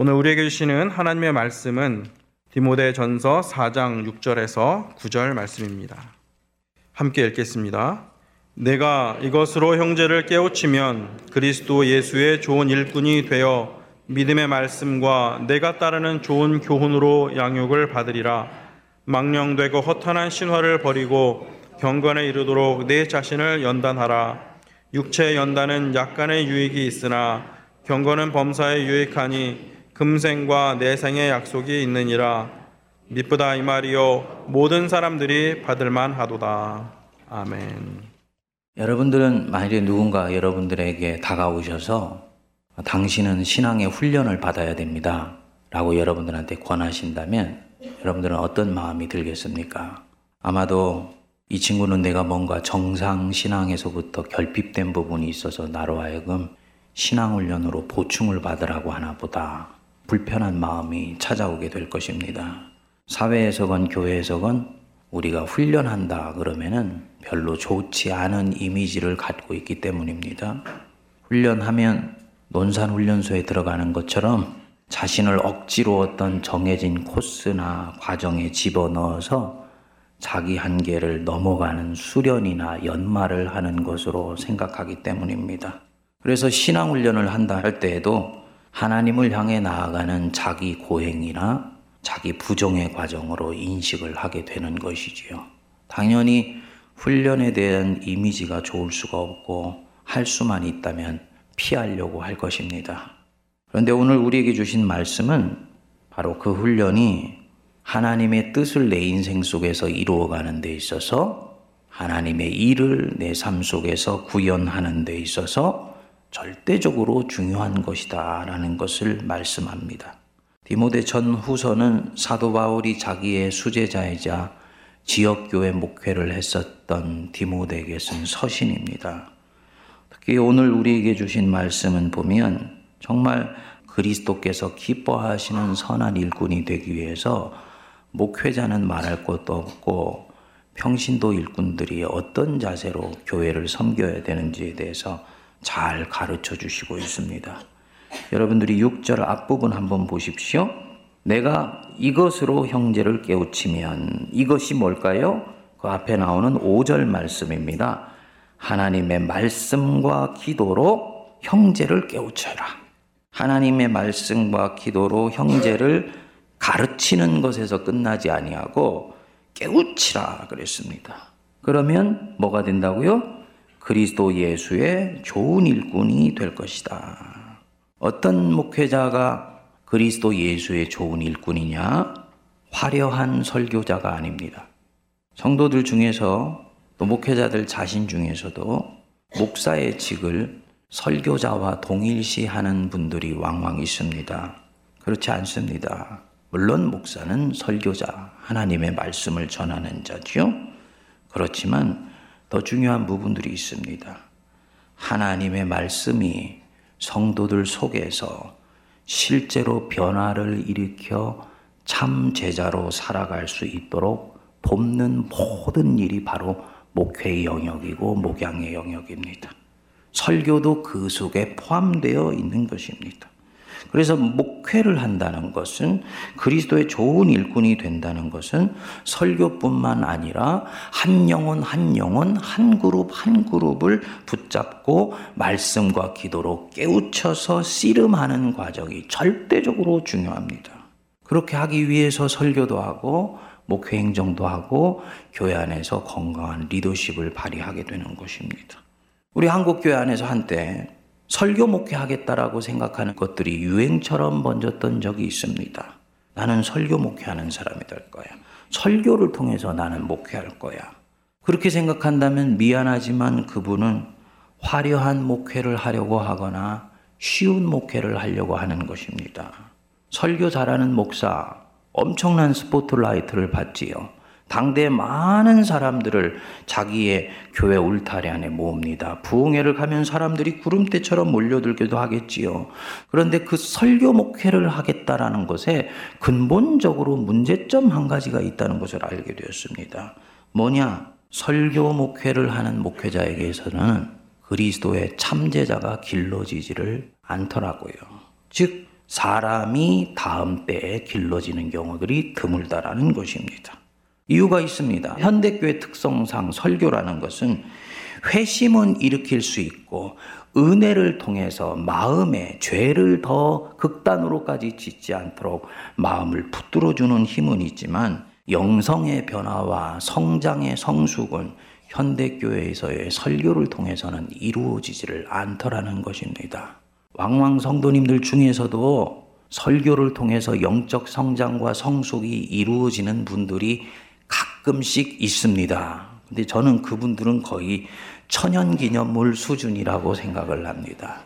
오늘 우리에게 주시는 하나님의 말씀은 디모데 전서 4장 6절에서 9절 말씀입니다. 함께 읽겠습니다. 내가 이것으로 형제를 깨우치면 그리스도 예수의 좋은 일꾼이 되어 믿음의 말씀과 내가 따르는 좋은 교훈으로 양육을 받으리라. 망령되고 허탄한 신화를 버리고 경건에 이르도록 내 자신을 연단하라. 육체의 연단은 약간의 유익이 있으나 경건은 범사에 유익하니 금생과 내생의 약속이 있느니라. 미쁘다 이 말이요 모든 사람들이 받을 만 하도다. 아멘. 여러분들은 만일에 누군가 여러분들에게 다가오셔서 당신은 신앙의 훈련을 받아야 됩니다. 라고 여러분들한테 권하신다면 여러분들은 어떤 마음이 들겠습니까? 아마도 이 친구는 내가 뭔가 정상 신앙에서부터 결핍된 부분이 있어서 나로 하여금 신앙훈련으로 보충을 받으라고 하나 보다. 불편한 마음이 찾아오게 될 것입니다. 사회에서건 교회에서건 우리가 훈련한다 그러면은 별로 좋지 않은 이미지를 갖고 있기 때문입니다. 훈련하면 논산훈련소에 들어가는 것처럼 자신을 억지로 어떤 정해진 코스나 과정에 집어넣어서 자기 한계를 넘어가는 수련이나 연마를 하는 것으로 생각하기 때문입니다. 그래서 신앙훈련을 한다 할 때에도 하나님을 향해 나아가는 자기 고행이나 자기 부정의 과정으로 인식을 하게 되는 것이지요. 당연히 훈련에 대한 이미지가 좋을 수가 없고 할 수만 있다면 피하려고 할 것입니다. 그런데 오늘 우리에게 주신 말씀은 바로 그 훈련이 하나님의 뜻을 내 인생 속에서 이루어가는 데 있어서 하나님의 일을 내 삶 속에서 구현하는 데 있어서 절대적으로 중요한 것이다 라는 것을 말씀합니다. 디모데 전 후서는 사도 바울이 자기의 수제자이자 지역교회 목회를 했었던 디모데에게 쓴 서신입니다. 특히 오늘 우리에게 주신 말씀은 보면 정말 그리스도께서 기뻐하시는 선한 일꾼이 되기 위해서 목회자는 말할 것도 없고 평신도 일꾼들이 어떤 자세로 교회를 섬겨야 되는지에 대해서 잘 가르쳐 주시고 있습니다. 여러분들이 6절 앞부분 한번 보십시오. 내가 이것으로 형제를 깨우치면 이것이 뭘까요? 그 앞에 나오는 5절 말씀입니다. 하나님의 말씀과 기도로 형제를 깨우쳐라. 하나님의 말씀과 기도로 형제를 가르치는 것에서 끝나지 아니하고 깨우치라 그랬습니다. 그러면 뭐가 된다고요? 그리스도 예수의 좋은 일꾼이 될 것이다. 어떤 목회자가 그리스도 예수의 좋은 일꾼이냐? 화려한 설교자가 아닙니다. 성도들 중에서 또 목회자들 자신 중에서도 목사의 직을 설교자와 동일시하는 분들이 왕왕 있습니다. 그렇지 않습니다. 물론 목사는 설교자, 하나님의 말씀을 전하는 자죠. 그렇지만 더 중요한 부분들이 있습니다. 하나님의 말씀이 성도들 속에서 실제로 변화를 일으켜 참 제자로 살아갈 수 있도록 돕는 모든 일이 바로 목회의 영역이고 목양의 영역입니다. 설교도 그 속에 포함되어 있는 것입니다. 그래서 목회를 한다는 것은 그리스도의 좋은 일꾼이 된다는 것은 설교뿐만 아니라 한 영혼 한 영혼 한 그룹 한 그룹을 붙잡고 말씀과 기도로 깨우쳐서 씨름하는 과정이 절대적으로 중요합니다. 그렇게 하기 위해서 설교도 하고 목회 행정도 하고 교회 안에서 건강한 리더십을 발휘하게 되는 것입니다. 우리 한국 교회 안에서 한때 설교 목회하겠다라고 생각하는 것들이 유행처럼 번졌던 적이 있습니다. 나는 설교 목회하는 사람이 될 거야. 설교를 통해서 나는 목회할 거야. 그렇게 생각한다면 미안하지만 그분은 화려한 목회를 하려고 하거나 쉬운 목회를 하려고 하는 것입니다. 설교 잘하는 목사, 엄청난 스포트라이트를 받지요. 당대 많은 사람들을 자기의 교회 울타리 안에 모읍니다. 부흥회를 가면 사람들이 구름대처럼 몰려들기도 하겠지요. 그런데 그 설교 목회를 하겠다라는 것에 근본적으로 문제점 한 가지가 있다는 것을 알게 되었습니다. 뭐냐? 설교 목회를 하는 목회자에게서는 그리스도의 참제자가 길러지지를 않더라고요. 즉, 사람이 다음 때에 길러지는 경우들이 드물다라는 것입니다. 이유가 있습니다. 현대교회 특성상 설교라는 것은 회심은 일으킬 수 있고 은혜를 통해서 마음에 죄를 더 극단으로까지 짓지 않도록 마음을 붙들어 주는 힘은 있지만 영성의 변화와 성장의 성숙은 현대교회에서의 설교를 통해서는 이루어지지를 않더라는 것입니다. 왕왕 성도님들 중에서도 설교를 통해서 영적 성장과 성숙이 이루어지는 분들이 가끔씩 있습니다. 근데 저는 그분들은 거의 천연 기념물 수준이라고 생각을 합니다.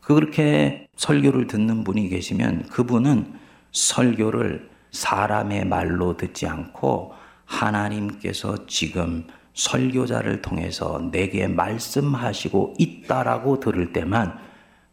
그렇게 설교를 듣는 분이 계시면 그분은 설교를 사람의 말로 듣지 않고 하나님께서 지금 설교자를 통해서 내게 말씀하시고 있다라고 들을 때만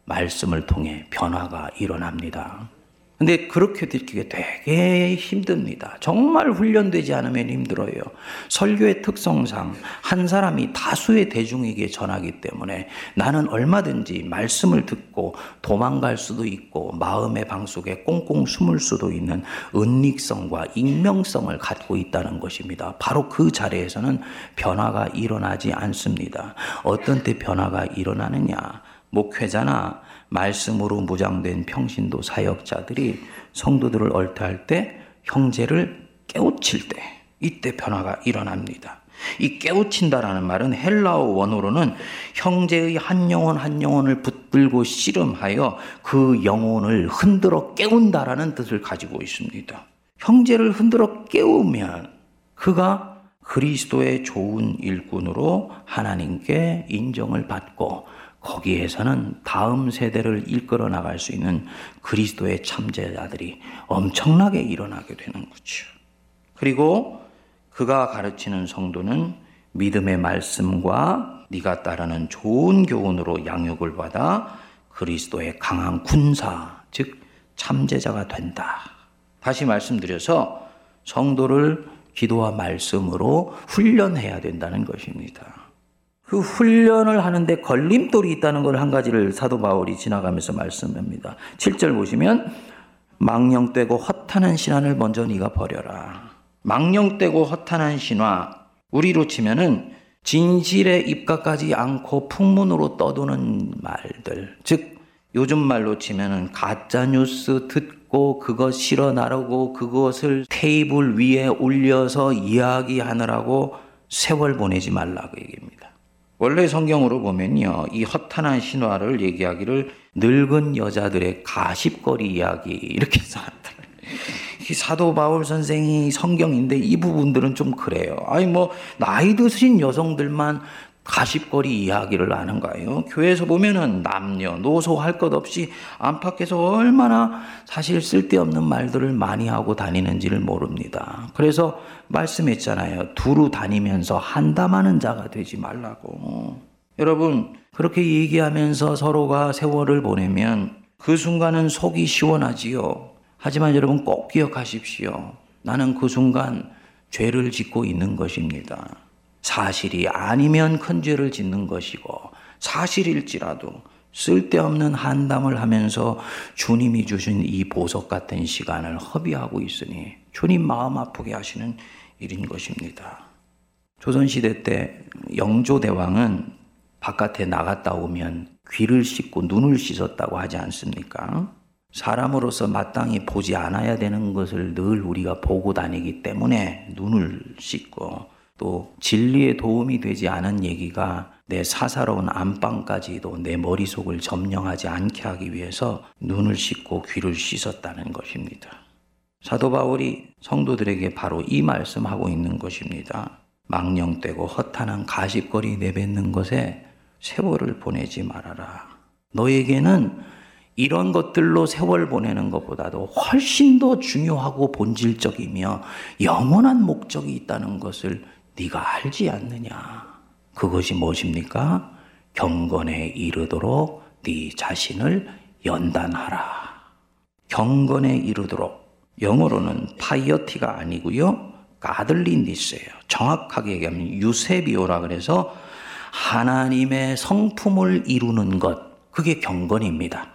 말씀을 통해 변화가 일어납니다. 근데 그렇게 듣기가 되게 힘듭니다. 정말 훈련되지 않으면 힘들어요. 설교의 특성상 한 사람이 다수의 대중에게 전하기 때문에 나는 얼마든지 말씀을 듣고 도망갈 수도 있고 마음의 방 속에 꽁꽁 숨을 수도 있는 은닉성과 익명성을 갖고 있다는 것입니다. 바로 그 자리에서는 변화가 일어나지 않습니다. 어떤 때 변화가 일어나느냐? 목회자나 말씀으로 무장된 평신도 사역자들이 성도들을 얼타할 때 형제를 깨우칠 때 이때 변화가 일어납니다. 이 깨우친다라는 말은 헬라어 원어로는 형제의 한 영혼 한 영혼을 붙들고 씨름하여 그 영혼을 흔들어 깨운다라는 뜻을 가지고 있습니다. 형제를 흔들어 깨우면 그가 그리스도의 좋은 일꾼으로 하나님께 인정을 받고 거기에서는 다음 세대를 이끌어 나갈 수 있는 그리스도의 참제자들이 엄청나게 일어나게 되는 거죠. 그리고 그가 가르치는 성도는 믿음의 말씀과 네가 따르는 좋은 교훈으로 양육을 받아 그리스도의 강한 군사, 즉 참제자가 된다. 다시 말씀드려서 성도를 기도와 말씀으로 훈련해야 된다는 것입니다. 그 훈련을 하는데 걸림돌이 있다는 걸 한 가지를 사도 바울이 지나가면서 말씀합니다. 7절 보시면 망령되고 허탄한 신화를 먼저 네가 버려라. 망령되고 허탄한 신화 우리로 치면은 진실에 입각하지 않고 풍문으로 떠도는 말들. 즉 요즘 말로 치면은 가짜 뉴스 듣고 그것 실어 나르고 그것을 테이블 위에 올려서 이야기하느라고 세월 보내지 말라고 얘기합니다. 원래 성경으로 보면요, 이 허탄한 신화를 얘기하기를 늙은 여자들의 가십거리 이야기 이렇게 써놨더라고요. 이 사도 바울 선생이 성경인데 이 부분들은 좀 그래요. 아니 뭐 나이 드신 여성들만 가십거리 이야기를 하는 거예요. 교회에서 보면은 남녀, 노소 할 것 없이 안팎에서 얼마나 사실 쓸데없는 말들을 많이 하고 다니는지를 모릅니다. 그래서 말씀했잖아요. 두루 다니면서 한담하는 자가 되지 말라고. 여러분, 그렇게 얘기하면서 서로가 세월을 보내면 그 순간은 속이 시원하지요. 하지만 여러분 꼭 기억하십시오. 나는 그 순간 죄를 짓고 있는 것입니다. 사실이 아니면 큰 죄를 짓는 것이고 사실일지라도 쓸데없는 한담을 하면서 주님이 주신 이 보석 같은 시간을 허비하고 있으니 주님 마음 아프게 하시는 일인 것입니다. 조선시대 때 영조대왕은 바깥에 나갔다 오면 귀를 씻고 눈을 씻었다고 하지 않습니까? 사람으로서 마땅히 보지 않아야 되는 것을 늘 우리가 보고 다니기 때문에 눈을 씻고 또 진리에 도움이 되지 않은 얘기가 내 사사로운 안방까지도 내 머릿속을 점령하지 않게 하기 위해서 눈을 씻고 귀를 씻었다는 것입니다. 사도 바울이 성도들에게 바로 이 말씀하고 있는 것입니다. 망령되고 허탄한 가십거리 내뱉는 것에 세월을 보내지 말아라. 너에게는 이런 것들로 세월 보내는 것보다도 훨씬 더 중요하고 본질적이며 영원한 목적이 있다는 것을 네가 알지 않느냐? 그것이 무엇입니까? 경건에 이르도록 네 자신을 연단하라. 경건에 이르도록 영어로는 파이어티가 아니고요. 가들린디스예요. 정확하게 얘기하면 유세비오라 그래서 하나님의 성품을 이루는 것 그게 경건입니다.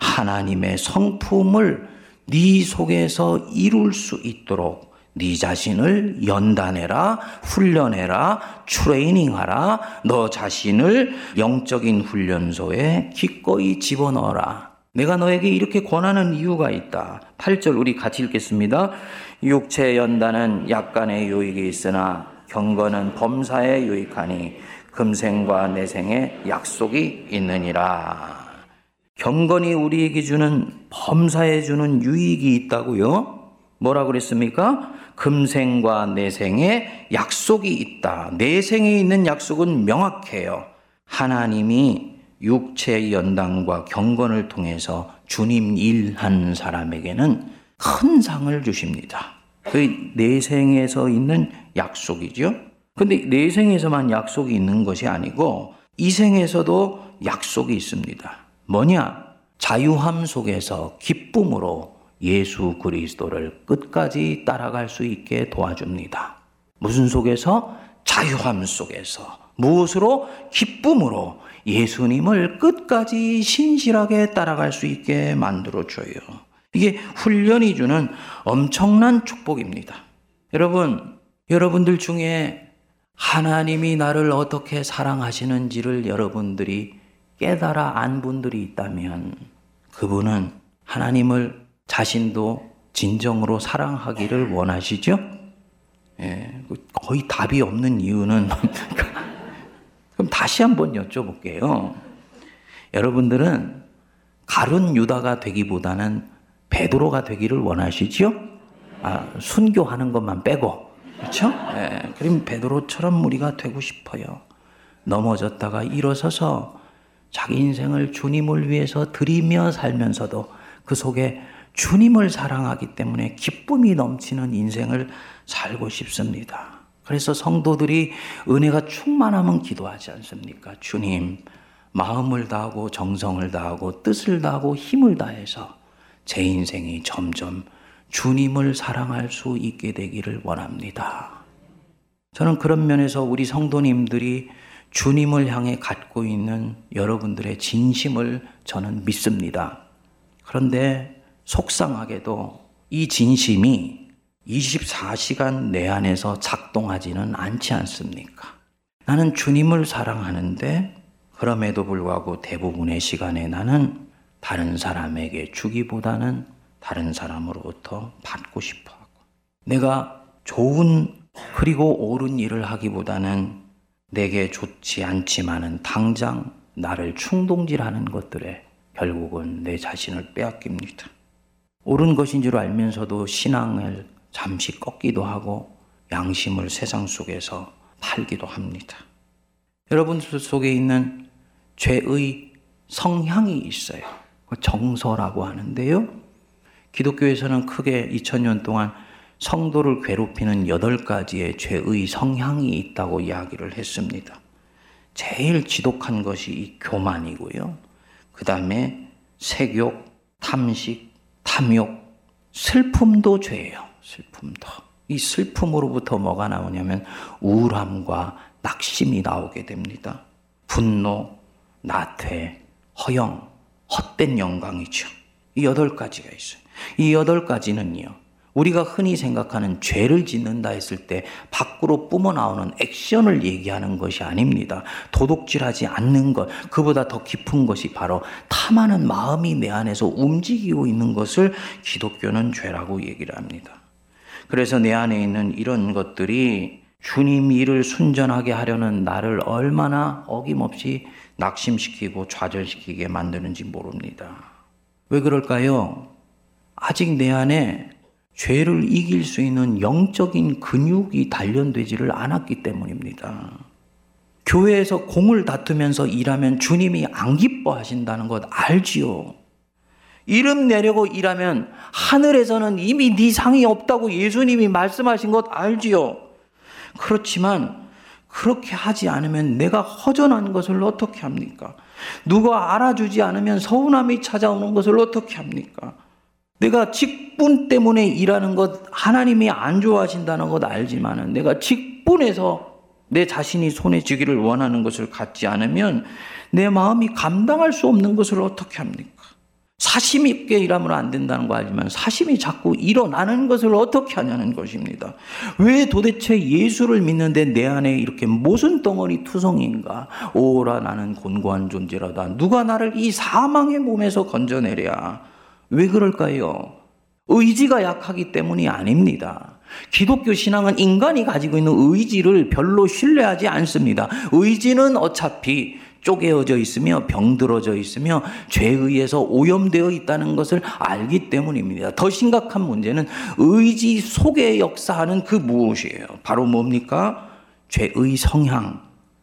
하나님의 성품을 네 속에서 이룰 수 있도록 네 자신을 연단해라, 훈련해라, 트레이닝하라, 너 자신을 영적인 훈련소에 기꺼이 집어넣어라. 내가 너에게 이렇게 권하는 이유가 있다. 8절 우리 같이 읽겠습니다. 육체 연단은 약간의 유익이 있으나 경건은 범사에 유익하니 금생과 내생에 약속이 있느니라. 경건이 우리에게 주는 범사에 주는 유익이 있다고요? 뭐라 그랬습니까? 금생과 내생에 약속이 있다. 내생에 있는 약속은 명확해요. 하나님이 육체 연단과 경건을 통해서 주님 일한 사람에게는 큰 상을 주십니다. 그 내생에서 있는 약속이죠. 근데 내생에서만 약속이 있는 것이 아니고 이생에서도 약속이 있습니다. 뭐냐? 자유함 속에서 기쁨으로 예수 그리스도를 끝까지 따라갈 수 있게 도와줍니다. 무슨 속에서? 자유함 속에서. 무엇으로? 기쁨으로 예수님을 끝까지 신실하게 따라갈 수 있게 만들어줘요. 이게 훈련이 주는 엄청난 축복입니다. 여러분, 여러분들 중에 하나님이 나를 어떻게 사랑하시는지를 여러분들이 깨달아 안 분들이 있다면 그분은 하나님을 자신도 진정으로 사랑하기를 원하시죠? 예, 거의 답이 없는 이유는 그럼 다시 한번 여쭤볼게요. 여러분들은 가룟 유다가 되기보다는 베드로가 되기를 원하시죠? 아, 순교하는 것만 빼고 그렇죠? 예, 그럼 베드로처럼 우리가 되고 싶어요. 넘어졌다가 일어서서 자기 인생을 주님을 위해서 드리며 살면서도 그 속에 주님을 사랑하기 때문에 기쁨이 넘치는 인생을 살고 싶습니다. 그래서 성도들이 은혜가 충만하면 기도하지 않습니까? 주님, 마음을 다하고 정성을 다하고 뜻을 다하고 힘을 다해서 제 인생이 점점 주님을 사랑할 수 있게 되기를 원합니다. 저는 그런 면에서 우리 성도님들이 주님을 향해 갖고 있는 여러분들의 진심을 저는 믿습니다. 그런데 속상하게도 이 진심이 24시간 내 안에서 작동하지는 않지 않습니까? 나는 주님을 사랑하는데 그럼에도 불구하고 대부분의 시간에 나는 다른 사람에게 주기보다는 다른 사람으로부터 받고 싶어 하고 내가 좋은 그리고 옳은 일을 하기보다는 내게 좋지 않지만은 당장 나를 충동질하는 것들에 결국은 내 자신을 빼앗깁니다. 옳은 것인 줄 알면서도 신앙을 잠시 꺾기도 하고 양심을 세상 속에서 팔기도 합니다. 여러분들 속에 있는 죄의 성향이 있어요. 정서라고 하는데요. 기독교에서는 크게 2000년 동안 성도를 괴롭히는 여덟 가지의 죄의 성향이 있다고 이야기를 했습니다. 제일 지독한 것이 이 교만이고요. 그 다음에 색욕, 탐식, 탐욕, 슬픔도 죄예요. 슬픔도. 이 슬픔으로부터 뭐가 나오냐면 우울함과 낙심이 나오게 됩니다. 분노, 나태, 허영, 헛된 영광이죠. 이 여덟 가지가 있어요. 이 여덟 가지는요. 우리가 흔히 생각하는 죄를 짓는다 했을 때 밖으로 뿜어 나오는 액션을 얘기하는 것이 아닙니다. 도둑질하지 않는 것, 그보다 더 깊은 것이 바로 탐하는 마음이 내 안에서 움직이고 있는 것을 기독교는 죄라고 얘기를 합니다. 그래서 내 안에 있는 이런 것들이 주님 일을 순전하게 하려는 나를 얼마나 어김없이 낙심시키고 좌절시키게 만드는지 모릅니다. 왜 그럴까요? 아직 내 안에 죄를 이길 수 있는 영적인 근육이 단련되지를 않았기 때문입니다. 교회에서 공을 다투면서 일하면 주님이 안 기뻐하신다는 것 알지요. 이름 내려고 일하면 하늘에서는 이미 네 상이 없다고 예수님이 말씀하신 것 알지요. 그렇지만 그렇게 하지 않으면 내가 허전한 것을 어떻게 합니까? 누가 알아주지 않으면 서운함이 찾아오는 것을 어떻게 합니까? 내가 직분 때문에 일하는 것 하나님이 안 좋아하신다는 것 알지만은 내가 직분에서 내 자신이 손에 쥐기를 원하는 것을 갖지 않으면 내 마음이 감당할 수 없는 것을 어떻게 합니까? 사심 있게 일하면 안 된다는 거 알지만 사심이 자꾸 일어나는 것을 어떻게 하냐는 것입니다. 왜 도대체 예수를 믿는데 내 안에 이렇게 모순 덩어리 투성인가? 오라 나는 곤고한 존재라다. 누가 나를 이 사망의 몸에서 건져내랴? 왜 그럴까요? 의지가 약하기 때문이 아닙니다. 기독교 신앙은 인간이 가지고 있는 의지를 별로 신뢰하지 않습니다. 의지는 어차피 쪼개어져 있으며 병들어져 있으며 죄에 의해서 오염되어 있다는 것을 알기 때문입니다. 더 심각한 문제는 의지 속에 역사하는 그 무엇이에요? 바로 뭡니까? 죄의 성향.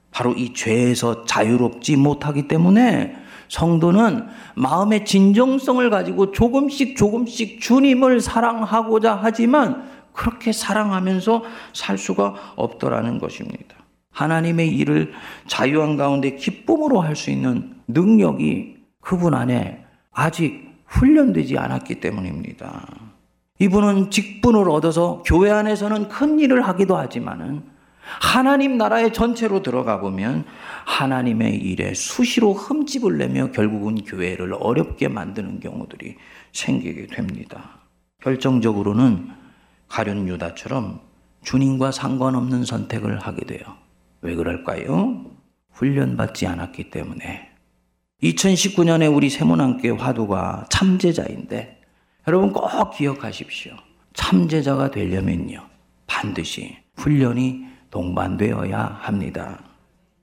바로 이 죄에서 자유롭지 못하기 때문에 성도는 마음의 진정성을 가지고 조금씩 조금씩 주님을 사랑하고자 하지만 그렇게 사랑하면서 살 수가 없더라는 것입니다. 하나님의 일을 자유한 가운데 기쁨으로 할 수 있는 능력이 그분 안에 아직 훈련되지 않았기 때문입니다. 이분은 직분을 얻어서 교회 안에서는 큰 일을 하기도 하지만은 하나님 나라의 전체로 들어가 보면 하나님의 일에 수시로 흠집을 내며 결국은 교회를 어렵게 만드는 경우들이 생기게 됩니다. 결정적으로는 가룟 유다처럼 주님과 상관없는 선택을 하게 돼요. 왜 그럴까요? 훈련받지 않았기 때문에. 2019년에 우리 세문안교회 화두가 참제자인데 여러분 꼭 기억하십시오. 참제자가 되려면요. 반드시 훈련이 동반되어야 합니다.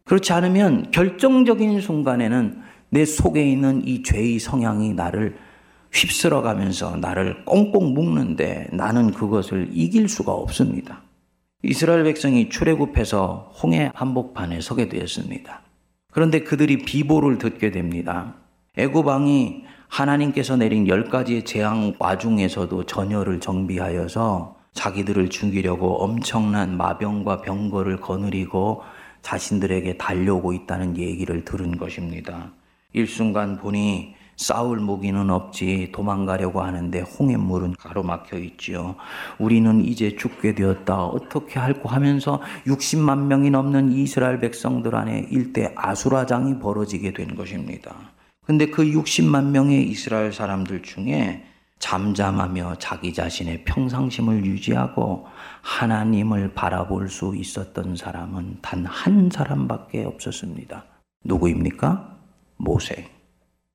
그렇지 않으면 결정적인 순간에는 내 속에 있는 이 죄의 성향이 나를 휩쓸어 가면서 나를 꽁꽁 묶는데 나는 그것을 이길 수가 없습니다. 이스라엘 백성이 출애굽해서 홍해 한복판에 서게 되었습니다. 그런데 그들이 비보를 듣게 됩니다. 애굽 왕이 하나님께서 내린 열 가지의 재앙 와중에서도 전열을 정비하여서 자기들을 죽이려고 엄청난 마병과 병거를 거느리고 자신들에게 달려오고 있다는 얘기를 들은 것입니다. 일순간 보니 싸울 무기는 없지 도망가려고 하는데 홍해물은 가로막혀 있지요. 우리는 이제 죽게 되었다. 어떻게 할고 하면서 60만 명이 넘는 이스라엘 백성들 안에 일대 아수라장이 벌어지게 된 것입니다. 근데 그 60만 명의 이스라엘 사람들 중에 잠잠하며 자기 자신의 평상심을 유지하고 하나님을 바라볼 수 있었던 사람은 단 한 사람밖에 없었습니다. 누구입니까? 모세.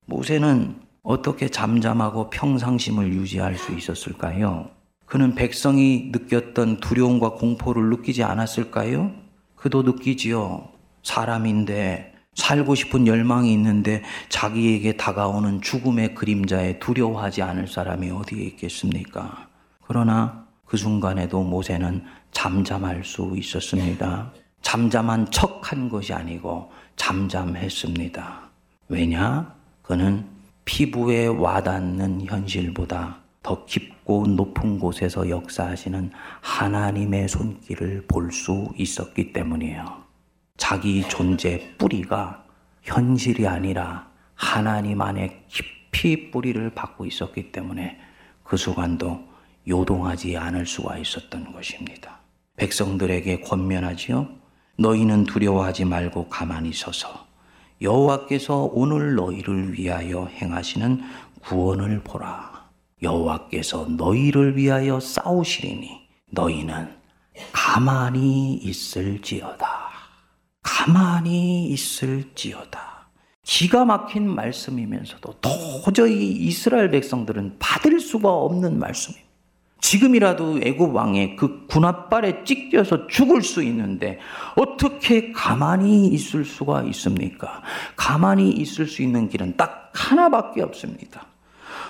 모세는 어떻게 잠잠하고 평상심을 유지할 수 있었을까요? 그는 백성이 느꼈던 두려움과 공포를 느끼지 않았을까요? 그도 느끼지요. 사람인데 살고 싶은 열망이 있는데 자기에게 다가오는 죽음의 그림자에 두려워하지 않을 사람이 어디에 있겠습니까? 그러나 그 순간에도 모세는 잠잠할 수 있었습니다. 잠잠한 척 한 것이 아니고 잠잠했습니다. 왜냐? 그는 피부에 와닿는 현실보다 더 깊고 높은 곳에서 역사하시는 하나님의 손길을 볼 수 있었기 때문이에요. 자기 존재 뿌리가 현실이 아니라 하나님 안에 깊이 뿌리를 받고 있었기 때문에 그 순간도 요동하지 않을 수가 있었던 것입니다. 백성들에게 권면하지요. 너희는 두려워하지 말고 가만히 서서 여호와께서 오늘 너희를 위하여 행하시는 구원을 보라. 여호와께서 너희를 위하여 싸우시리니 너희는 가만히 있을지어다. 가만히 있을지어다. 기가 막힌 말씀이면서도 도저히 이스라엘 백성들은 받을 수가 없는 말씀입니다. 지금이라도 애굽 왕의 그 군합발에 찢겨서 죽을 수 있는데 어떻게 가만히 있을 수가 있습니까? 가만히 있을 수 있는 길은 딱 하나밖에 없습니다.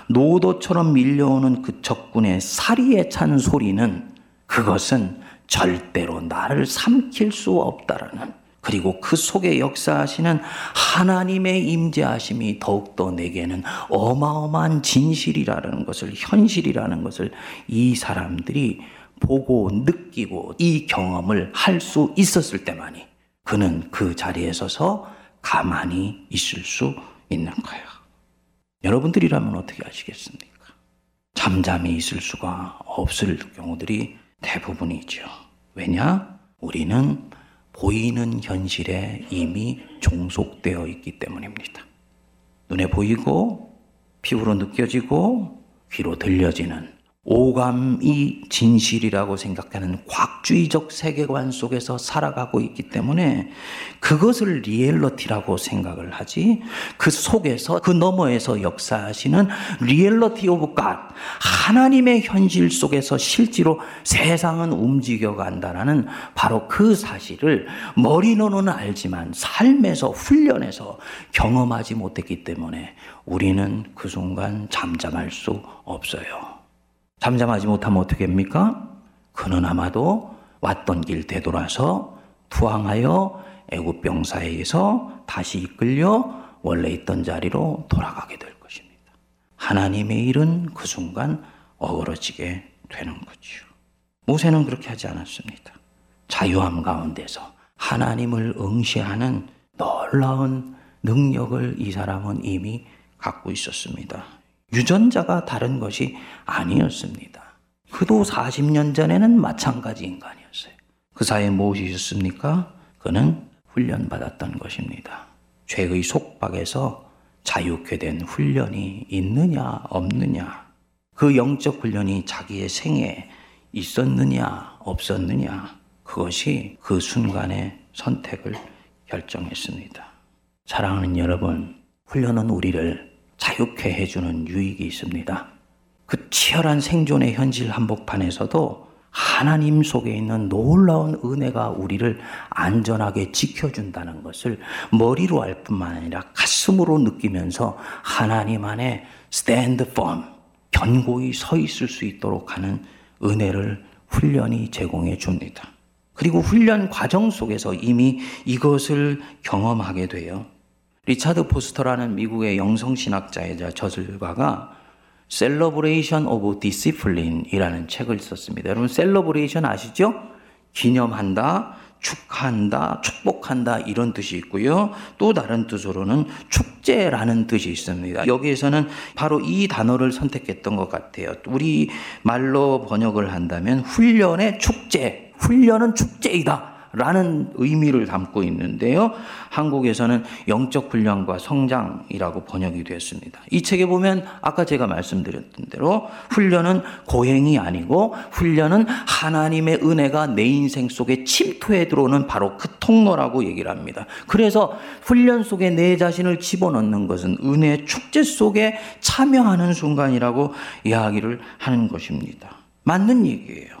노도처럼 밀려오는 그 적군의 사리에 찬 소리는 그것은 절대로 나를 삼킬 수 없다라는 그리고 그 속에 역사하시는 하나님의 임재하심이 더욱더 내게는 어마어마한 진실이라는 것을, 현실이라는 것을 이 사람들이 보고 느끼고 이 경험을 할 수 있었을 때만이 그는 그 자리에 서서 가만히 있을 수 있는 거예요. 여러분들이라면 어떻게 하시겠습니까? 잠잠히 있을 수가 없을 경우들이 대부분이죠. 왜냐? 우리는 보이는 현실에 이미 종속되어 있기 때문입니다. 눈에 보이고 피부로 느껴지고 귀로 들려지는 오감이 진실이라고 생각하는 과학주의적 세계관 속에서 살아가고 있기 때문에 그것을 reality라고 생각을 하지 그 속에서 그 너머에서 역사하시는 reality of God 하나님의 현실 속에서 실제로 세상은 움직여 간다라는 바로 그 사실을 머리로는 알지만 삶에서 훈련해서 경험하지 못했기 때문에 우리는 그 순간 잠잠할 수 없어요. 잠잠하지 못하면 어떻게 합니까? 그는 아마도 왔던 길 되돌아서 투항하여 애굽 병사에 의해서 다시 이끌려 원래 있던 자리로 돌아가게 될 것입니다. 하나님의 일은 그 순간 어그러지게 되는 거죠. 모세는 그렇게 하지 않았습니다. 자유함 가운데서 하나님을 응시하는 놀라운 능력을 이 사람은 이미 갖고 있었습니다. 유전자가 다른 것이 아니었습니다. 그도 40년 전에는 마찬가지 인간이었어요. 그 사이에 무엇이 있었습니까? 그는 훈련받았던 것입니다. 죄의 속박에서 자유케 된 훈련이 있느냐, 없느냐. 그 영적 훈련이 자기의 생에 있었느냐, 없었느냐. 그것이 그 순간의 선택을 결정했습니다. 사랑하는 여러분, 훈련은 우리를 자유케 해주는 유익이 있습니다. 그 치열한 생존의 현실 한복판에서도 하나님 속에 있는 놀라운 은혜가 우리를 안전하게 지켜준다는 것을 머리로 알 뿐만 아니라 가슴으로 느끼면서 하나님 안에 stand firm, 견고히 서 있을 수 있도록 하는 은혜를 훈련이 제공해 줍니다. 그리고 훈련 과정 속에서 이미 이것을 경험하게 돼요. 리차드 포스터라는 미국의 영성신학자이자 저술가가 Celebration of Discipline이라는 책을 썼습니다. 여러분 celebration 아시죠? 기념한다, 축하한다, 축복한다 이런 뜻이 있고요. 또 다른 뜻으로는 축제라는 뜻이 있습니다. 여기에서는 바로 이 단어를 선택했던 것 같아요. 우리 말로 번역을 한다면 훈련의 축제, 훈련은 축제이다. 라는 의미를 담고 있는데요. 한국에서는 영적 훈련과 성장이라고 번역이 되었습니다. 이 책에 보면 아까 제가 말씀드렸던 대로 훈련은 고행이 아니고 훈련은 하나님의 은혜가 내 인생 속에 침투해 들어오는 바로 그 통로라고 얘기를 합니다. 그래서 훈련 속에 내 자신을 집어넣는 것은 은혜의 축제 속에 참여하는 순간이라고 이야기를 하는 것입니다. 맞는 얘기예요.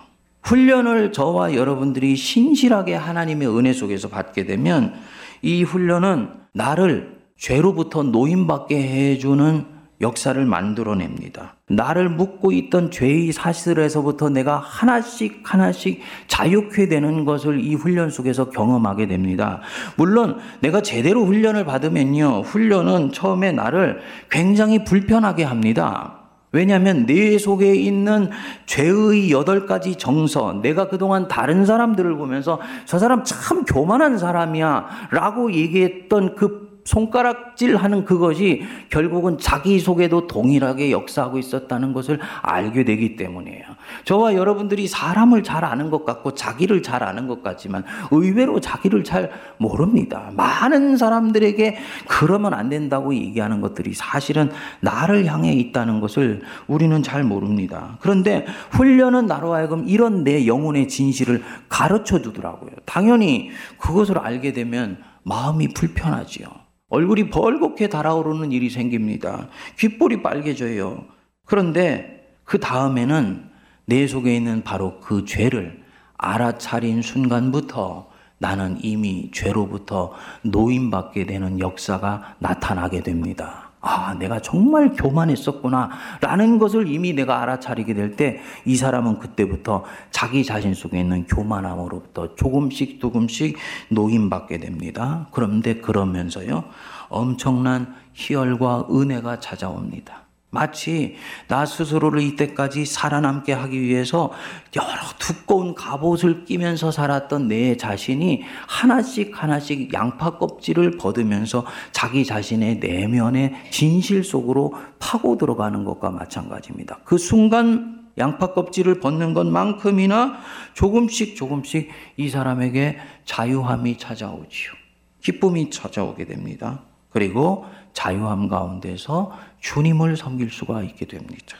훈련을 저와 여러분들이 신실하게 하나님의 은혜 속에서 받게 되면 이 훈련은 나를 죄로부터 노임받게 해주는 역사를 만들어냅니다. 나를 묶고 있던 죄의 사슬에서부터 내가 하나씩 하나씩 자유케 되는 것을 이 훈련 속에서 경험하게 됩니다. 물론 내가 제대로 훈련을 받으면요. 훈련은 처음에 나를 굉장히 불편하게 합니다. 왜냐하면 내 속에 있는 죄의 여덟 가지 정서, 내가 그동안 다른 사람들을 보면서 저 사람 참 교만한 사람이야 라고 얘기했던 그 손가락질 하는 그것이 결국은 자기 속에도 동일하게 역사하고 있었다는 것을 알게 되기 때문이에요. 저와 여러분들이 사람을 잘 아는 것 같고 자기를 잘 아는 것 같지만 의외로 자기를 잘 모릅니다. 많은 사람들에게 그러면 안 된다고 얘기하는 것들이 사실은 나를 향해 있다는 것을 우리는 잘 모릅니다. 그런데 훈련은 나로 하여금 이런 내 영혼의 진실을 가르쳐 주더라고요. 당연히 그것을 알게 되면 마음이 불편하지요. 얼굴이 벌겋게 달아오르는 일이 생깁니다. 귓볼이 빨개져요. 그런데 그 다음에는 내 속에 있는 바로 그 죄를 알아차린 순간부터 나는 이미 죄로부터 노임받게 되는 역사가 나타나게 됩니다. 아, 내가 정말 교만했었구나. 라는 것을 이미 내가 알아차리게 될 때 이 사람은 그때부터 자기 자신 속에 있는 교만함으로부터 조금씩 조금씩 노임받게 됩니다. 그런데 그러면서요, 엄청난 희열과 은혜가 찾아옵니다. 마치 나 스스로를 이때까지 살아남게 하기 위해서 여러 두꺼운 갑옷을 끼면서 살았던 내 자신이 하나씩 하나씩 양파 껍질을 벗으면서 자기 자신의 내면의 진실 속으로 파고 들어가는 것과 마찬가지입니다. 그 순간 양파 껍질을 벗는 것만큼이나 조금씩 조금씩 이 사람에게 자유함이 찾아오지요. 기쁨이 찾아오게 됩니다. 그리고 자유함 가운데서 주님을 섬길 수가 있게 됩니다.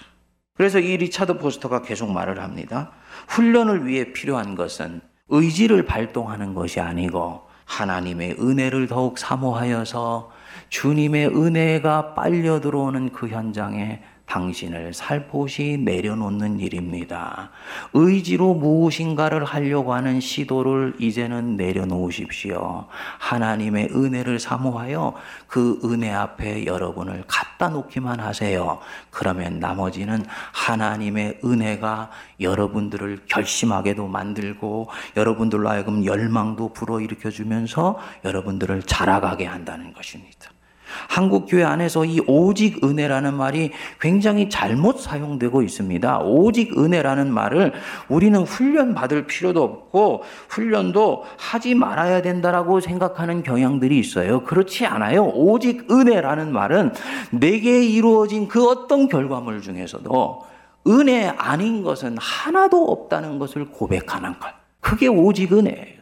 그래서 이 리차드 포스터가 계속 말을 합니다. 훈련을 위해 필요한 것은 의지를 발동하는 것이 아니고 하나님의 은혜를 더욱 사모하여서 주님의 은혜가 빨려 들어오는 그 현장에 당신을 살포시 내려놓는 일입니다. 의지로 무엇인가를 하려고 하는 시도를 이제는 내려놓으십시오. 하나님의 은혜를 사모하여 그 은혜 앞에 여러분을 갖다 놓기만 하세요. 그러면 나머지는 하나님의 은혜가 여러분들을 결심하게도 만들고 여러분들로 하여금 열망도 불어일으켜 주면서 여러분들을 자라가게 한다는 것입니다. 한국 교회 안에서 이 오직 은혜라는 말이 굉장히 잘못 사용되고 있습니다. 오직 은혜라는 말을 우리는 훈련 받을 필요도 없고 훈련도 하지 말아야 된다라고 생각하는 경향들이 있어요. 그렇지 않아요. 오직 은혜라는 말은 내게 이루어진 그 어떤 결과물 중에서도 은혜 아닌 것은 하나도 없다는 것을 고백하는 것. 그게 오직 은혜예요.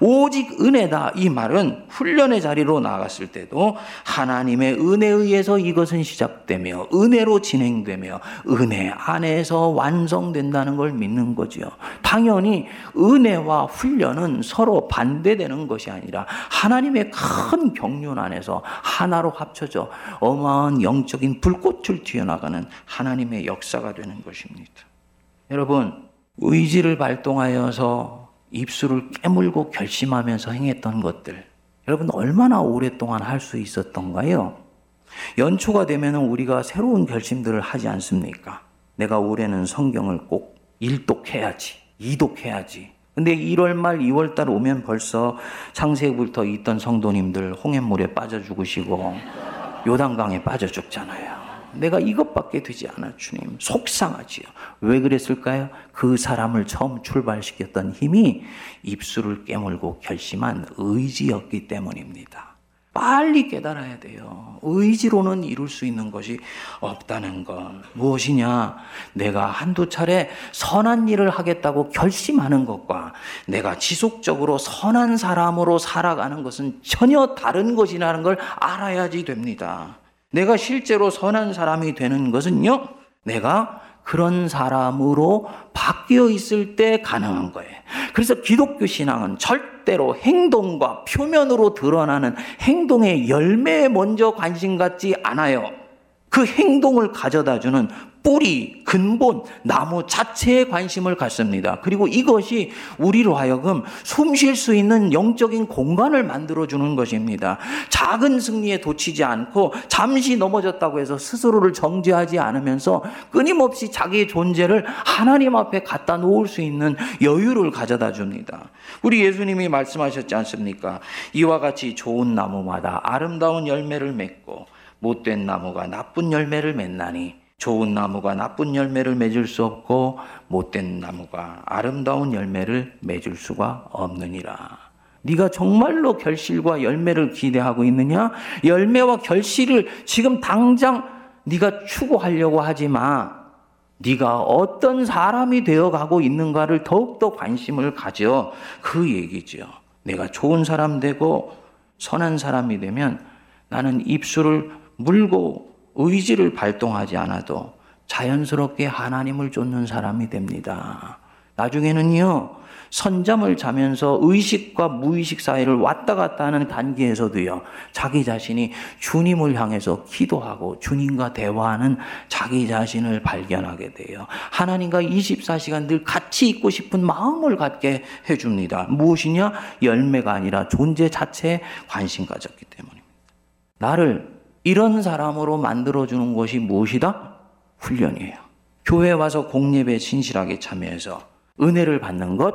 오직 은혜다. 이 말은 훈련의 자리로 나갔을 때도 하나님의 은혜에 의해서 이것은 시작되며 은혜로 진행되며 은혜 안에서 완성된다는 걸 믿는 거지요. 당연히 은혜와 훈련은 서로 반대되는 것이 아니라 하나님의 큰 경륜 안에서 하나로 합쳐져 어마한 영적인 불꽃을 튀어나가는 하나님의 역사가 되는 것입니다. 여러분, 의지를 발동하여서 입술을 깨물고 결심하면서 행했던 것들, 여러분 얼마나 오랫동안 할 수 있었던가요? 연초가 되면 우리가 새로운 결심들을 하지 않습니까? 내가 올해는 성경을 꼭 일독해야지, 이독해야지. 근데 1월 말 2월 달 오면 벌써 창세기부터 있던 성도님들 홍해물에 빠져 죽으시고 요단강에 빠져 죽잖아요. 내가 이것밖에 되지 않아 주님 속상하지요. 왜 그랬을까요? 그 사람을 처음 출발시켰던 힘이 입술을 깨물고 결심한 의지였기 때문입니다. 빨리 깨달아야 돼요. 의지로는 이룰 수 있는 것이 없다는 것. 무엇이냐? 내가 한두 차례 선한 일을 하겠다고 결심하는 것과 내가 지속적으로 선한 사람으로 살아가는 것은 전혀 다른 것이라는 걸 알아야지 됩니다. 내가 실제로 선한 사람이 되는 것은요, 내가 그런 사람으로 바뀌어 있을 때 가능한 거예요. 그래서 기독교 신앙은 절대로 행동과 표면으로 드러나는 행동의 열매에 먼저 관심 갖지 않아요. 그 행동을 가져다 주는 뿌리, 근본, 나무 자체에 관심을 갖습니다. 그리고 이것이 우리로 하여금 숨 쉴 수 있는 영적인 공간을 만들어주는 것입니다. 작은 승리에 도치지 않고 잠시 넘어졌다고 해서 스스로를 정죄하지 않으면서 끊임없이 자기의 존재를 하나님 앞에 갖다 놓을 수 있는 여유를 가져다 줍니다. 우리 예수님이 말씀하셨지 않습니까? 이와 같이 좋은 나무마다 아름다운 열매를 맺고 못된 나무가 나쁜 열매를 맺나니 좋은 나무가 나쁜 열매를 맺을 수 없고 못된 나무가 아름다운 열매를 맺을 수가 없느니라. 네가 정말로 결실과 열매를 기대하고 있느냐? 열매와 결실을 지금 당장 네가 추구하려고 하지 마. 네가 어떤 사람이 되어 가고 있는가를 더욱더 관심을 가져. 그 얘기죠. 내가 좋은 사람 되고 선한 사람이 되면 나는 입술을 물고 의지를 발동하지 않아도 자연스럽게 하나님을 쫓는 사람이 됩니다. 나중에는요, 선잠을 자면서 의식과 무의식 사이를 왔다 갔다 하는 단계에서도요, 자기 자신이 주님을 향해서 기도하고 주님과 대화하는 자기 자신을 발견하게 돼요. 하나님과 24시간 늘 같이 있고 싶은 마음을 갖게 해줍니다. 무엇이냐? 열매가 아니라 존재 자체에 관심 가졌기 때문입니다. 나를 이런 사람으로 만들어주는 것이 무엇이다? 훈련이에요. 교회 와서 공예배 신실하게 참여해서 은혜를 받는 것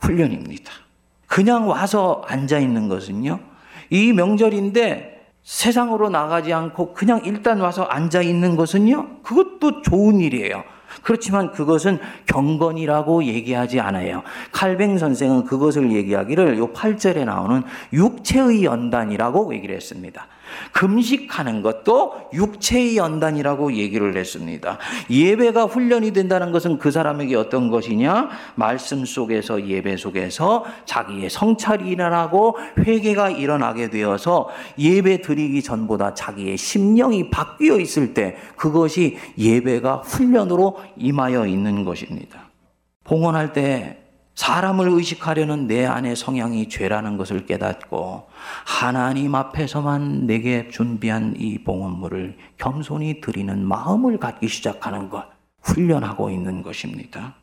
훈련입니다. 그냥 와서 앉아 있는 것은요. 이 명절인데 세상으로 나가지 않고 그냥 일단 와서 앉아 있는 것은요. 그것도 좋은 일이에요. 그렇지만 그것은 경건이라고 얘기하지 않아요. 칼뱅 선생은 그것을 얘기하기를 요 8절에 나오는 육체의 연단이라고 얘기를 했습니다. 금식하는 것도 육체의 연단이라고 얘기를 했습니다. 예배가 훈련이 된다는 것은 그 사람에게 어떤 것이냐? 말씀 속에서 예배 속에서 자기의 성찰이 일어나고 회개가 일어나게 되어서 예배 드리기 전보다 자기의 심령이 바뀌어 있을 때 그것이 예배가 훈련으로 임하여 있는 것입니다. 봉헌할 때 사람을 의식하려는 내 안의 성향이 죄라는 것을 깨닫고 하나님 앞에서만 내게 준비한 이 봉헌물을 겸손히 드리는 마음을 갖기 시작하는 것 훈련하고 있는 것입니다.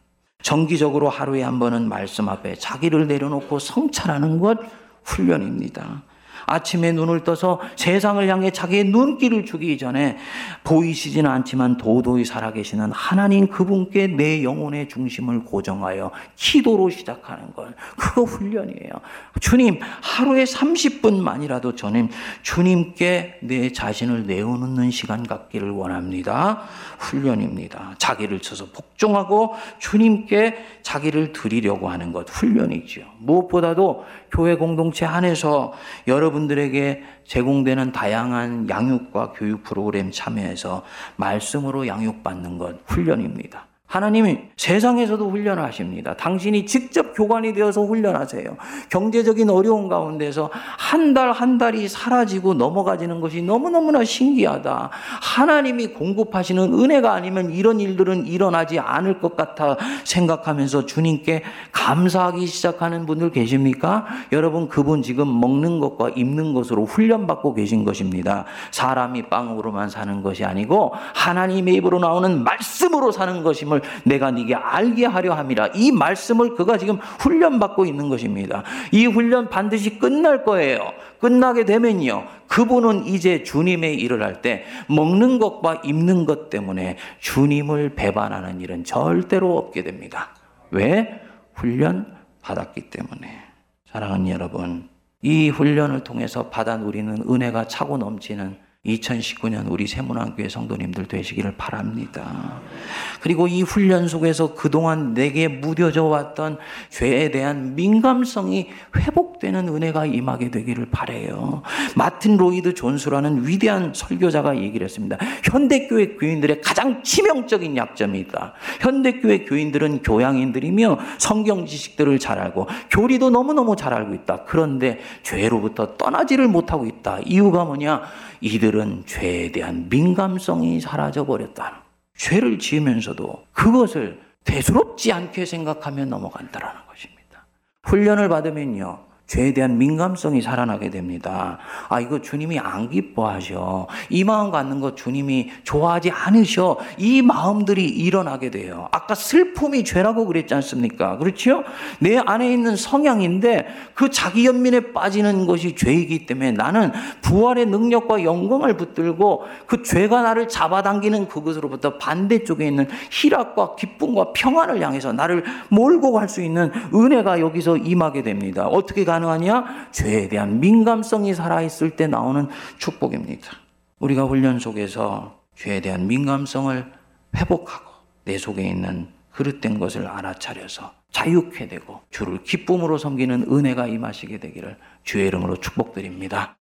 정기적으로 하루에 한 번은 말씀 앞에 자기를 내려놓고 성찰하는 것 훈련입니다. 아침에 눈을 떠서 세상을 향해 자기의 눈길을 주기 전에 보이시지는 않지만 도도히 살아계시는 하나님 그분께 내 영혼의 중심을 고정하여 기도로 시작하는 것. 그거 훈련이에요. 주님, 하루에 30분만이라도 저는 주님께 내 자신을 내어놓는 시간 갖기를 원합니다. 훈련입니다. 자기를 쳐서 복종하고 주님께 자기를 드리려고 하는 것 훈련이죠. 무엇보다도 교회 공동체 안에서 여러분들에게 제공되는 다양한 양육과 교육 프로그램 참여해서 말씀으로 양육받는 것 훈련입니다. 하나님이 세상에서도 훈련을 하십니다. 당신이 직접 교관이 되어서 훈련하세요. 경제적인 어려운 가운데서 한달한 달이 사라지고 넘어가지는 것이 너무너무나 신기하다. 하나님이 공급하시는 은혜가 아니면 이런 일들은 일어나지 않을 것 같아 생각하면서 주님께 감사하기 시작하는 분들 계십니까? 여러분, 그분 지금 먹는 것과 입는 것으로 훈련받고 계신 것입니다. 사람이 빵으로만 사는 것이 아니고 하나님의 입으로 나오는 말씀으로 사는 것임을 내가 네게 알게 하려 함이라. 이 말씀을 그가 지금 훈련받고 있는 것입니다. 이 훈련 반드시 끝날 거예요. 끝나게 되면요. 그분은 이제 주님의 일을 할 때 먹는 것과 입는 것 때문에 주님을 배반하는 일은 절대로 없게 됩니다. 왜? 훈련 받았기 때문에. 사랑하는 여러분, 이 훈련을 통해서 받아 누리는 은혜가 차고 넘치는 2019년 우리 세문안교회 성도님들 되시기를 바랍니다. 그리고 이 훈련 속에서 그동안 내게 무뎌져 왔던 죄에 대한 민감성이 회복되는 은혜가 임하게 되기를 바래요. 마틴 로이드 존스라는 위대한 설교자가 얘기를 했습니다. 현대교회 교인들의 가장 치명적인 약점이 있다. 현대교회 교인들은 교양인들이며 성경 지식들을 잘 알고 교리도 너무너무 잘 알고 있다. 그런데 죄로부터 떠나지를 못하고 있다. 이유가 뭐냐? 이들 은 죄에 대한 민감성이 사라져 버렸다. 죄를 지으면서도 그것을 대수롭지 않게 생각하며 넘어간다라는 것입니다. 훈련을 받으면요. 죄에 대한 민감성이 살아나게 됩니다. 아, 이거 주님이 안 기뻐하셔. 이 마음 갖는 거 주님이 좋아하지 않으셔. 이 마음들이 일어나게 돼요. 아까 슬픔이 죄라고 그랬지 않습니까? 그렇죠? 내 안에 있는 성향인데 그 자기 연민에 빠지는 것이 죄이기 때문에 나는 부활의 능력과 영광을 붙들고 그 죄가 나를 잡아당기는 그것으로부터 반대쪽에 있는 희락과 기쁨과 평안을 향해서 나를 몰고 갈 수 있는 은혜가 여기서 임하게 됩니다. 어떻게 가능하냐? 죄에 대한 민감성이 살아있을 때 나오는 축복입니다. 우리가 훈련 속에서 죄에 대한 민감성을 회복하고 내 속에 있는 그릇된 것을 알아차려서 자유케 되고 주를 기쁨으로 섬기는 은혜가 임하시게 되기를 주의 이름으로 축복드립니다.